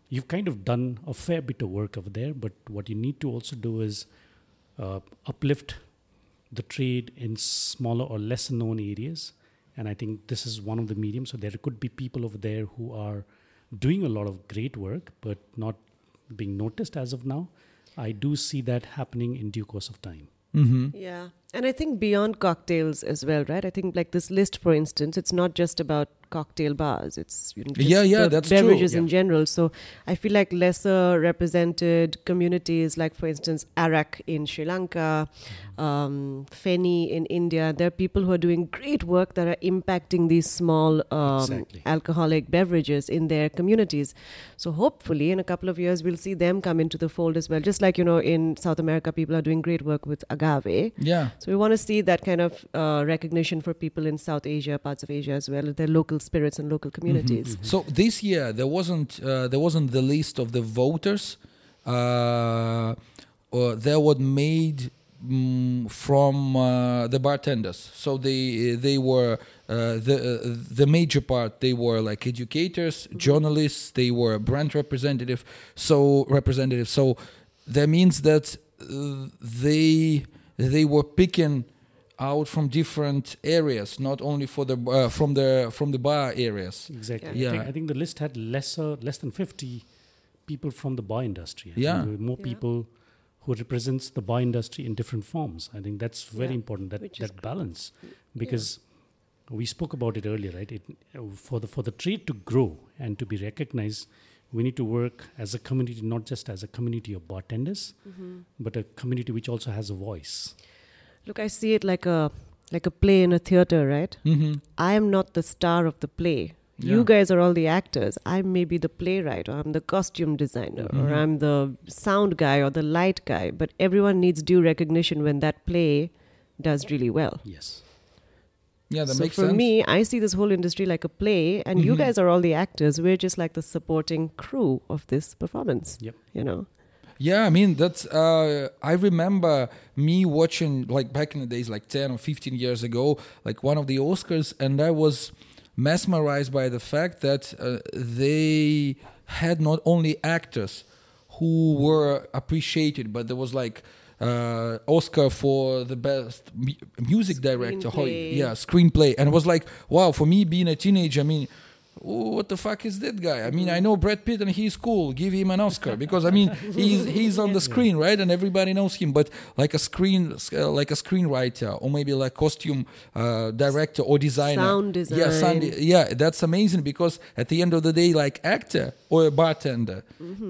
you've kind of done a fair bit of work over there. But what you need to also do is uplift the trade in smaller or lesser known areas. And I think this is one of the mediums. So there could be people over there who are doing a lot of great work, but not being noticed as of now. I do see that happening in due course of time. hmm Yeah. And I think beyond cocktails as well, right? I think like this list, for instance, it's not just about cocktail bars. It's you know, just Yeah, yeah, that's true. beverages in Yeah. general. So I feel like lesser represented communities, like for instance, Arak in Sri Lanka, um, Feni in India. There are people who are doing great work that are impacting these small um, Exactly. alcoholic beverages in their communities. So hopefully, in a couple of years, we'll see them come into the fold as well. Just like you know, in South America, people are doing great work with agave. Yeah. So we want to see that kind of uh, recognition for people in South Asia, parts of Asia as well, their local spirits and local communities. So this year there wasn't uh, there wasn't the list of the voters. Uh, or they were made mm, from uh, the bartenders. So they they were uh, the uh, the major part. They were like educators, journalists. They were brand representative. So representative. So that means that uh, they they were picking out from different areas, not only for the uh, from the from the bar areas. Exactly. Yeah. I, think, I think the list had lesser, less than 50 people from the bar industry. I Yeah. there more Yeah. people who represents the bar industry in different forms. I think that's very Yeah, important that which that balance because we spoke about it earlier, right? It, uh, for the for the trade to grow and to be recognized, we need to work as a community, not just as a community of bartenders, Mm-hmm. but a community which also has a voice. Look, I see it like a like a play in a theater, right? Mm-hmm. I am not the star of the play. Yeah. You guys are all the actors. I may be the playwright, or I'm the costume designer, Mhm. or I'm the sound guy, or the light guy. But everyone needs due recognition when that play does really well. Yes. Yeah, that so makes for sense. me, I see this whole industry like a play, and you Mhm. guys are all the actors. We're just like the supporting crew of this performance. Yep. You know. Yeah, I mean that's. Uh, I remember me watching like back in the days, like ten or fifteen years ago, like one of the Oscars, and I was mesmerized by the fact that uh, they had not only actors who were appreciated, but there was like uh, Oscar for the best mu- music director. Screenplay. yeah, screenplay, and it was like, wow, for me being a teenager, I mean. "Oh, What the fuck is that guy? I mean, I know Brad Pitt and he's cool. Give him an Oscar because I mean, he's he's on the screen, right? And everybody knows him. But like a screen, uh, like a screenwriter, or maybe like costume uh, director or designer, Sound design. yeah, sound, yeah, that's amazing because at the end of the day, like actor or a bartender,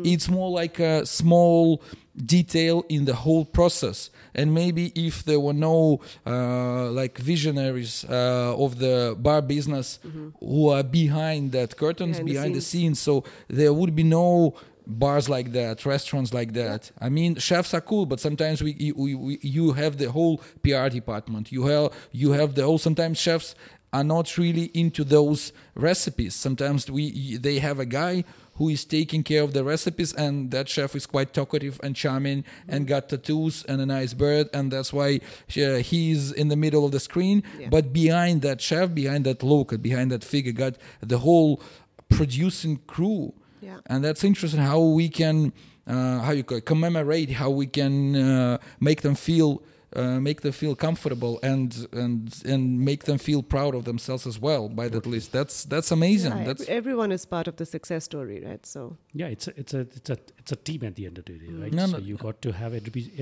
it's more like a small detail in the whole process. And maybe if there were no uh, like visionaries uh, of the bar business who are behind that curtains, Behind the behind the scenes. scenes, so there would be no bars like that, restaurants like that. I mean, chefs are cool, but sometimes we, we, we you have the whole PR department. You have you have the whole. Sometimes chefs are not really into those recipes. Sometimes we they have a guy who is taking care of the recipes, and that chef is quite talkative and charming and got tattoos and a nice beard and that's why uh, he's in the middle of the screen. Yeah. But behind that chef, behind that look, behind that figure, got the whole producing crew Yeah. and that's interesting how we can uh, how you call it, commemorate how we can uh, make them feel uh, make them feel comfortable and and and make them feel proud of themselves as well by that list that's that's amazing Yeah, that's everyone is part of the success story, right? So Yeah, it's a, it's a it's a it's a team at the end of the day, right? No, so no. you got to have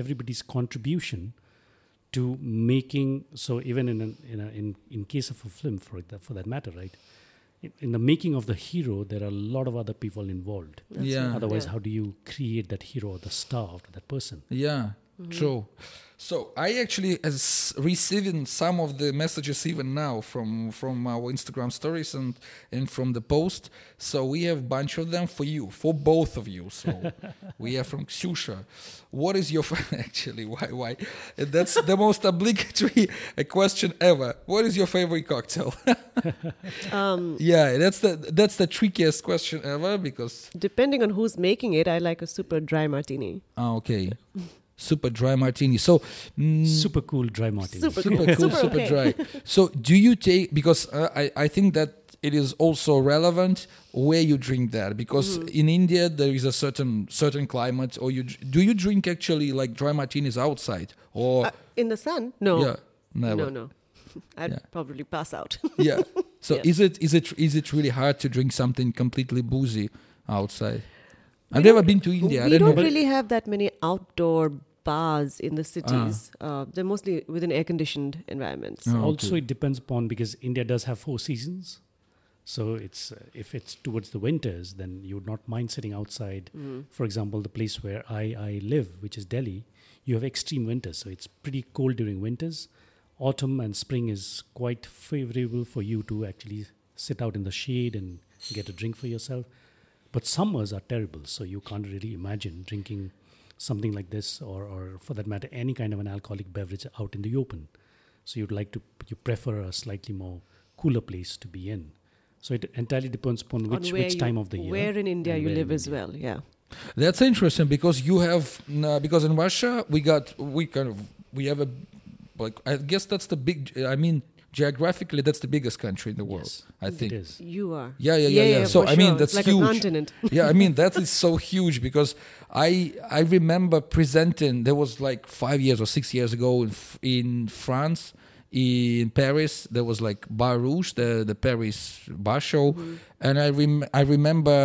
everybody's contribution to making. So even in an, in a, in in case of a film, for that for that matter, right? In, in the making of the hero, there are a lot of other people involved. that's Yeah. right, Otherwise, yeah. how do you create that hero or the star of that person? Yeah, true. So I actually is receiving some of the messages even now from from our Instagram stories and and from the post. So we have a bunch of them for you, for both of you. So we have from Ksusha. What is your actually why why? That's the most obligatory question ever. What is your favorite cocktail? um, yeah, that's the that's the trickiest question ever because depending on who's making it, I like a super dry martini. ah, okay, super dry martini. So mm, Super cool dry martini. Super super cool. cool, Super super okay. dry. So, do you take because uh, I I think that it is also relevant where you drink that because Mm-hmm. in India there is a certain certain climate or you do you drink actually like dry martinis outside or Uh, in the sun? No. yeah never No, no. I'd Yeah. probably pass out. yeah so Yeah. is it is it is it really hard to drink something completely boozy outside We I've never been to India I we don't don't know really have that many outdoor bars in Ah. the cities. Uh, they're mostly within air conditioned environments. Oh, also, okay. it depends upon because India does have four seasons. So it's uh, if it's towards the winters, then you would not mind sitting outside. Mm. For example, the place where I, I live, which is Delhi, you have extreme winters, so it's pretty cold during winters. Autumn and spring is quite favorable for you to actually sit out in the shade and get a drink for yourself. But summers are terrible, so you can't really imagine drinking something like this, or, or for that matter, any kind of an alcoholic beverage out in the open. So you'd like to, you prefer a slightly more cooler place to be in. So it entirely depends upon On which where which you- time of the year. Where in India you live in as well, yeah. That's interesting because you have uh, because in Russia we got we kind of we have a like I guess that's the big I mean geographically that's the biggest country in the world Yes, I think is. You are. yeah yeah yeah yeah, so I mean sure. that's like huge a continent. yeah I mean that is so huge because I I remember presenting there was like five years or six years ago in in France in Paris there was like Bar Rouge the the Paris bar show Mm-hmm. and I rem- I remember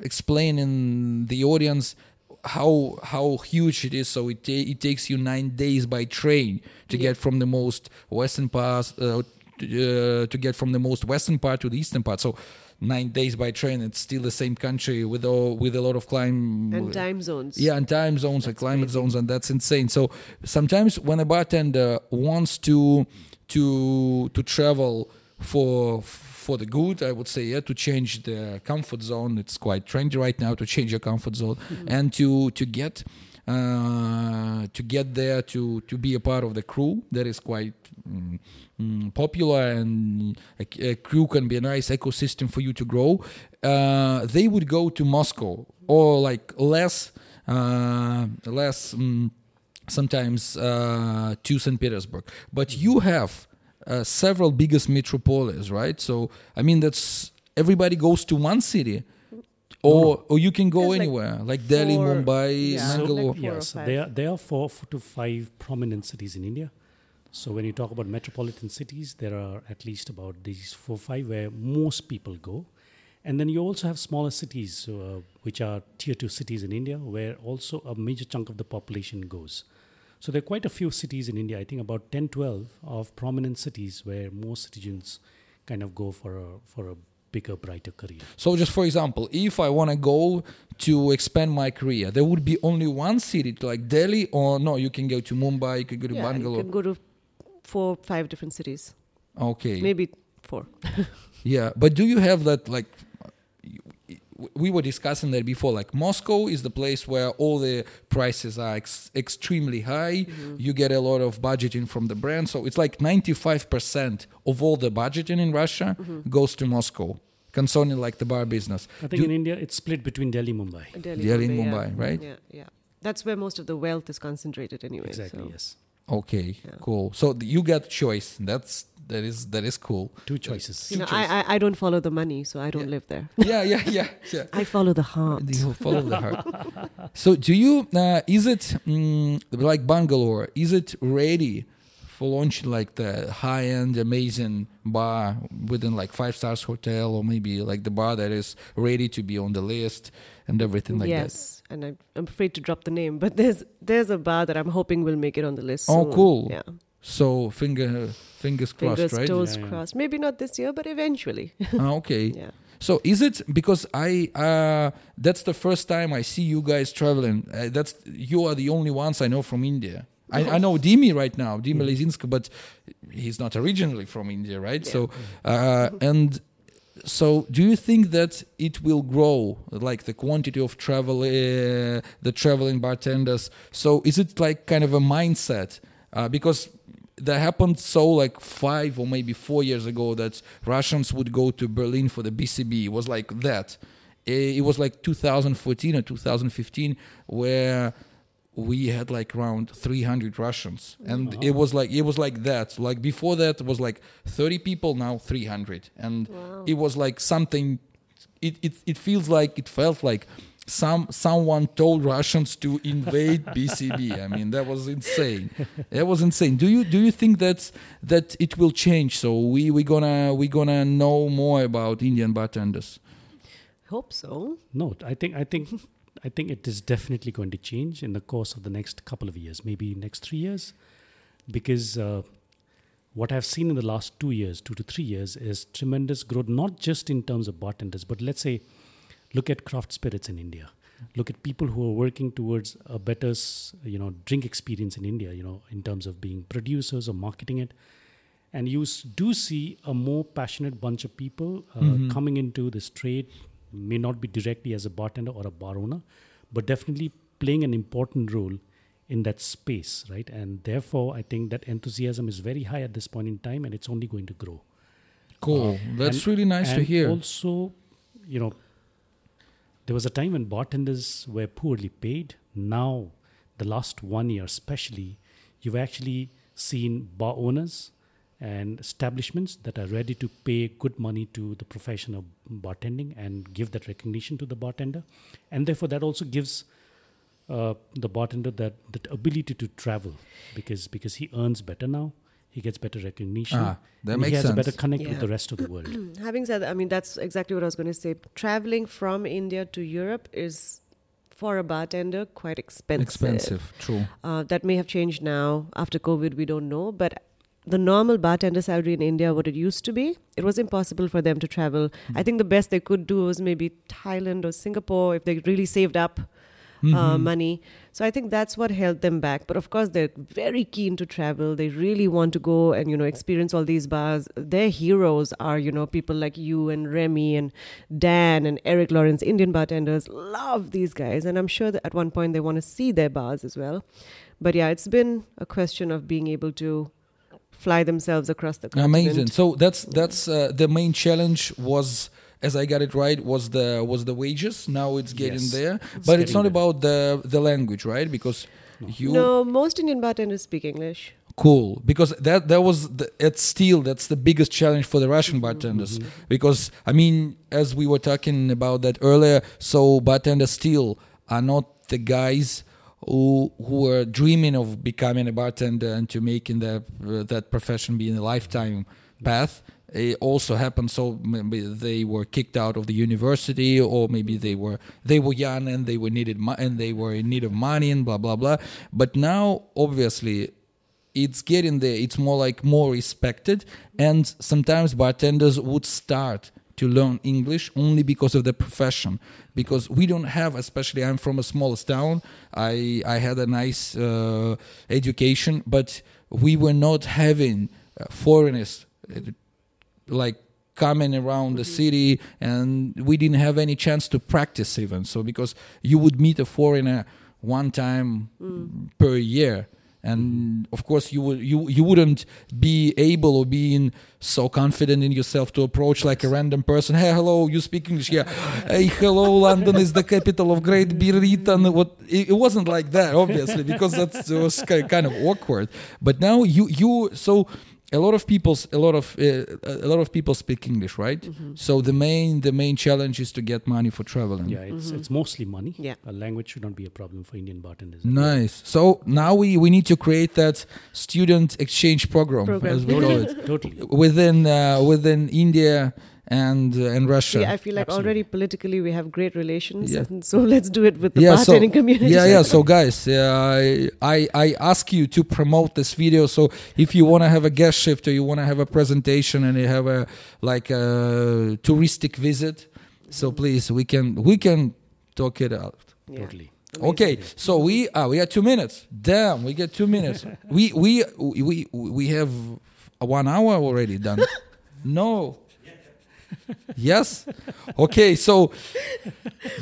explaining the audience how how huge it is. So it ta- it takes you nine days by train to Yeah. get from the most western part uh, to, uh, to get from the most western part to the eastern part. So nine days by train. It's still the same country with all with a lot of climb and time zones. yeah, and time zones and climate crazy. zones, and that's insane. So sometimes when a bartender wants to to to travel for for the good, I would say, yeah, to change the comfort zone. It's quite trendy right now to change your comfort zone and to to get uh, to get there to to be a part of the crew. That is quite mm, mm, popular, and a, a crew can be a nice ecosystem for you to grow. Uh, they would go to Moscow or like less uh, less. mm sometimes uh, to St. Petersburg. But you have uh, several biggest metropolis, right? So I mean, that's everybody goes to one city, or or you can go There's anywhere, like, Delhi, four- Mumbai, yeah, So, like yes, five. there, there are four f- to five prominent cities in India. So when you talk about metropolitan cities, there are at least about these four five where most people go. And then you also have smaller cities, uh, which are tier two cities in India, where also a major chunk of the population goes. So there are quite a few cities in India, I think about 10, 12 of prominent cities where most citizens kind of go for a, for a bigger, brighter career. So just for example, if I want to go to expand my career, there would be only one city, like Delhi, or no, you can go to Mumbai, you can go to Yeah, you can go to four, five different cities. Okay. Maybe four. Yeah, but do you have that like? You- We were discussing that before. Like Moscow is the place where all the prices are ex- extremely high. Mm-hmm. You get a lot of budgeting from the brand, so it's like ninety-five percent of all the budgeting in Russia Mm-hmm. goes to Moscow concerning like the bar business. I think Do- in India, it's split between Delhi, Mumbai. Delhi, Delhi, yeah. Mumbai, right? Yeah, yeah. That's where most of the wealth is concentrated anyway. Exactly, so. yes. Okay, Yeah. cool. So you get choice. That's that is that is cool. Two choices. You know, I, I I don't follow the money, so I don't Yeah. live there. Yeah, yeah, yeah, yeah. I follow the heart. You follow the heart. so, do you? Uh, is it mm, like Bangalore? Is it ready for launching like the high-end, amazing bar within like five stars hotel, or maybe like the bar that is ready to be on the list and everything like that? yes, and I'm, I'm afraid to drop the name, but there's there's a bar that I'm hoping will make it on the list. Oh, soon. cool. Yeah, So finger fingers crossed, fingers right? toes Yeah, yeah. crossed. Maybe not this year, but eventually. Ah, okay. yeah. So is it because I uh that's the first time I see you guys traveling. Uh, that's you are the only ones I know from India. I, I know Dimi right now, Dimi Mhm. Lezinska, but he's not originally from India, right? Yeah. So uh and so do you think that it will grow like the quantity of travel uh, the traveling bartenders so is it like kind of a mindset uh, because that happened so like five or maybe four years ago that russians would go to berlin for the bcb it was like that. Eh, it was like 2014 or 2015 where we had like around 300 russians. And it was like it was like that. Like before that it was like 30 people now 300 and Wow. it was like something it, it it feels like it felt like some someone told russians to invade bcb i mean that was insane. That was insane. Do you do you think that that it will change? So we we gonna we gonna know more about indian bartenders. Hope so. No, I think I think I think it is definitely going to change in the course of the next couple of years, maybe next three years, because uh, what I've seen in the last two years, two to three years, is tremendous growth, not just in terms of bartenders, but let's say, look at craft spirits in India. Look at people who are working towards a better, you know, drink experience in India. You know, in terms of being producers or marketing it, and you do see a more passionate bunch of people uh, Mhm. coming into this trade. May not be directly as a bartender or a bar owner, but definitely playing an important role in that space, right? And therefore, I think that enthusiasm is very high at this point in time, and it's only going to grow. cool that's And- really nice to hear Also, you know, there was a time when bartenders were poorly paid. Now, the last one year, especially, you've actually seen bar owners and establishments that are ready to pay good money to the profession of bartending and give that recognition to the bartender, and therefore that also gives uh, the bartender that that ability to travel because because he earns better now, he gets better recognition, ah that and makes he has sense a better connect with the rest of the world. Having said that, I mean that's exactly what I was going to say. Traveling from India to Europe is, for a bartender, quite expensive. expensive true Uh, that may have changed now after COVID. We don't know, but the normal bartender salary in India, what it used to be, it was impossible for them to travel. I think the best they could do was maybe Thailand or Singapore if they really saved up uh, Mhm. money. So I think that's what held them back. But of course, they're very keen to travel. They really want to go and you know experience all these bars. Their heroes are you know people like you and Remy and Dan and Erik Lorincz, Indian bartenders. Love these guys, and I'm sure that at one point they want to see their bars as well. But yeah, it's been a question of being able to fly themselves across the continent. amazing so that's that's uh, the main challenge was as i got it right was the was the wages now it's getting Yes. there It's but it's not there. about the the language right because No. you No, most Indian bartenders speak English. cool because that that was the, it's still that's the biggest challenge for the russian bartenders Mhm. because i mean as we were talking about that earlier so bartenders still are not the guys who who are dreaming of becoming a bartender and to making that uh, that profession be in a lifetime path it also happened. So maybe they were kicked out of the university or maybe they were they were young and they were needed and they were in need of money and blah blah blah. But now obviously it's getting there. It's more like more respected. And sometimes bartenders would start to learn english only because of the profession. Because we don't have especially i'm from a smallest town. I i had a nice uh, education but we were not having uh, foreigners like coming around the mm-hmm. city and we didn't have any chance to practice even. So because you would meet a foreigner one time mm. per year and of course you would you you wouldn't be able or being so confident in yourself to approach like a random person. Hey hello you speak english? Yeah. Hey hello london is the capital of great britain. What it, it wasn't like that obviously because that was kind of awkward. But now you you so a lot of people, a lot of uh, a lot of people speak English, right? Mm-hmm. So the main the main challenge is to get money for traveling. Yeah, it's Mhm. it's mostly money. Yeah. A language should not be a problem for Indian bartenders. Nice. So now we we need to create that student exchange program, Program. as we call it, Totally. within uh, within India and uh, and Russia. Yeah, I feel like Absolutely. already politically we have great relations, Yeah. and so let's do it with the Yeah, so- community. Yeah, yeah. So, guys, uh, I I ask you to promote this video. So, if you want to have a guest shift or you want to have a presentation and you have a like a touristic visit, so please we can we can talk it out. Yeah. Totally. Okay, so we uh, we got two minutes. Damn, we get two minutes. we we we we have one hour already done. no. Yes. Okay, so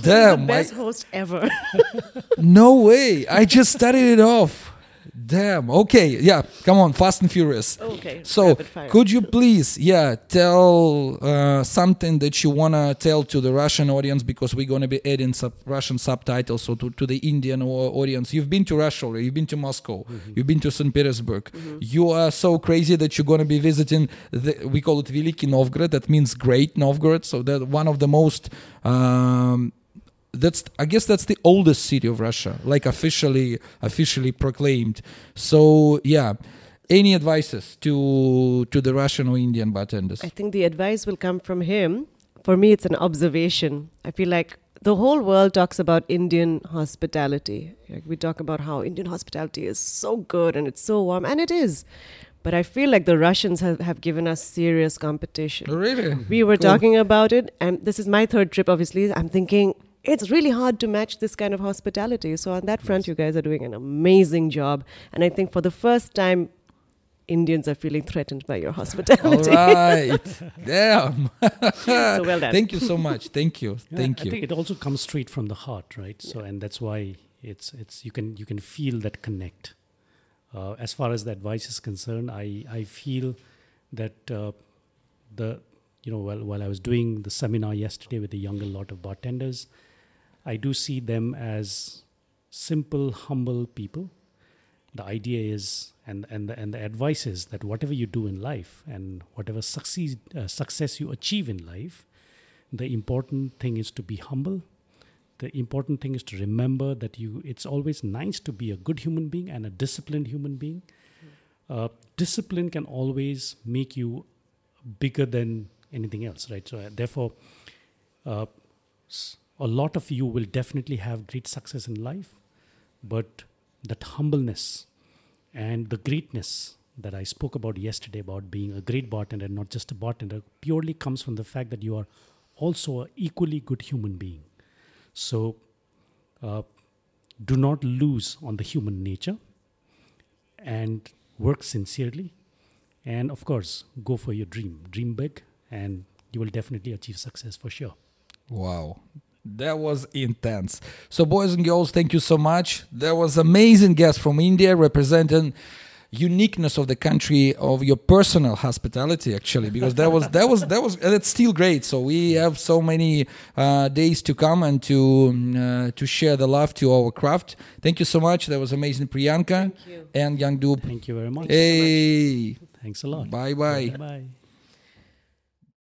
damn, I- best host ever. no way. I just started it off. Damn. Okay. Yeah. Come on. Fast and Furious. okay. So, could you please, yeah, tell uh, something that you wanna tell to the Russian audience because we're gonna be adding sub- Russian subtitles so to, to the Indian audience. You've been to Russia already. You've been to Moscow. You've been to St. Petersburg. You are so crazy that you're gonna be visiting. The, we call it Veliki Novgorod. That means Great Novgorod. So that one of the most. Um, that's I guess that's the oldest city of Russia, like officially officially proclaimed. So yeah, any advices to to the Russian or Indian bartenders? I think the advice will come from him. For me, it's an observation. I feel like the whole world talks about Indian hospitality. Like we talk about how Indian hospitality is so good and it's so warm, and it is. But I feel like the Russians have, have given us serious competition. Really? We were Cool. talking about it, and this is my third trip, obviously. I'm thinking it's really hard to match this kind of hospitality. So, on that front, you guys are doing an amazing job. And I think for the first time, Indians are feeling threatened by your hospitality. right. Damn. so, well done. Thank you so much. Thank you. Yeah, Thank I you. think it also comes straight from the heart, right? So, and that's why it's it's you can you can feel that connect. Uh, as far as the advice is concerned, I I feel that uh, the you know while while I was doing the seminar yesterday with a younger lot of bartenders, I do see them as simple, humble people. The idea is, and and the, and the advice is that whatever you do in life and whatever succeed uh, success you achieve in life, the important thing is to be humble. The important thing is to remember that you it's always nice to be a good human being and a disciplined human being. Uh, discipline can always make you bigger than anything else right? So uh, therefore uh, a lot of you will definitely have great success in life but that humbleness and the greatness that I spoke about yesterday about being a great bartender, not just a bartender, purely comes from the fact that you are also an equally good human being. So uh, do not lose on the human nature and work sincerely. And of course, go for your dream. Dream big, and you will definitely achieve success for sure. Wow. That was intense. So, boys and girls, thank you so much. There was amazing guest from India representing uniqueness of the country of your personal hospitality actually because that was that was that was and it's still great so we have so many uh, days to come and to um, uh, to share the love to our craft thank you so much that was amazing priyanka Thank you. and Yangdup Thank you very much. hey Thanks a lot. bye bye Bye.